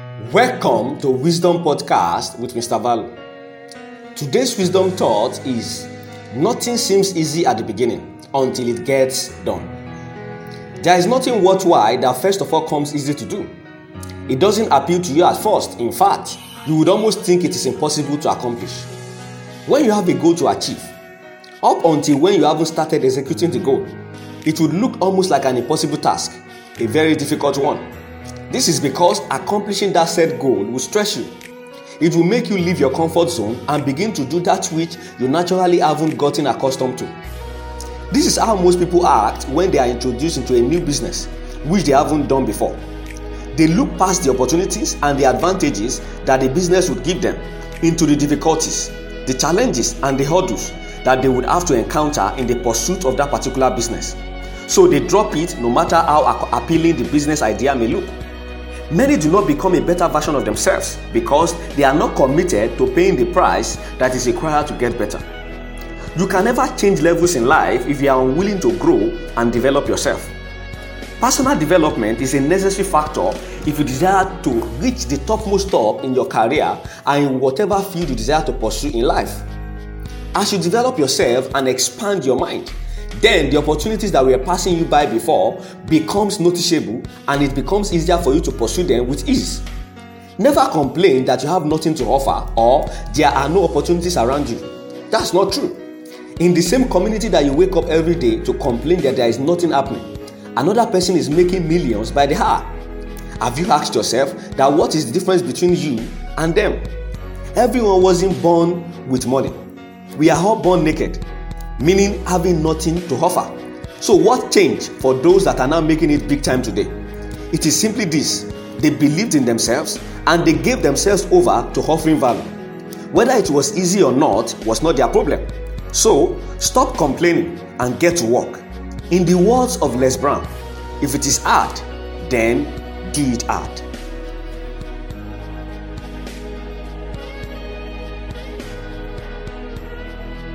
Welcome to Wisdom Podcast with Mr. Valu. Today's wisdom thought is nothing seems easy at the beginning until it gets done. There is nothing worthwhile that first of all comes easy to do. It doesn't appeal to you at first. In fact, you would almost think it is impossible to accomplish. When you have a goal to achieve, up until when you haven't started executing the goal, it would look almost like an impossible task, a very difficult one. This is because accomplishing that set goal will stress you. It will make you leave your comfort zone and begin to do that which you naturally haven't gotten accustomed to. This is how most people act when they are introduced into a new business, which they haven't done before. They look past the opportunities and the advantages that the business would give them into the difficulties, the challenges, and the hurdles that they would have to encounter in the pursuit of that particular business. So they drop it no matter how appealing the business idea may look. Many do not become a better version of themselves because they are not committed to paying the price that is required to get better. You can never change levels in life if you are unwilling to grow and develop yourself. Personal development is a necessary factor if you desire to reach the topmost top in your career and in whatever field you desire to pursue in life. As you develop yourself and expand your mind, then the opportunities that were passing you by before becomes noticeable and it becomes easier for you to pursue them with ease. Never complain that you have nothing to offer or there are no opportunities around you. That's not true. In the same community that you wake up every day to complain that there is nothing happening another person is making millions by the hour. Have you asked yourself that what is the difference between you and them? Everyone wasn't born with money. We are all born naked meaning having nothing to offer. So, what changed for those that are now making it big time today? It is simply this they believed in themselves and they gave themselves over to offering value. Whether it was easy or not was not their problem. So, stop complaining and get to work. In the words of Les Brown, if it is hard, then do it hard.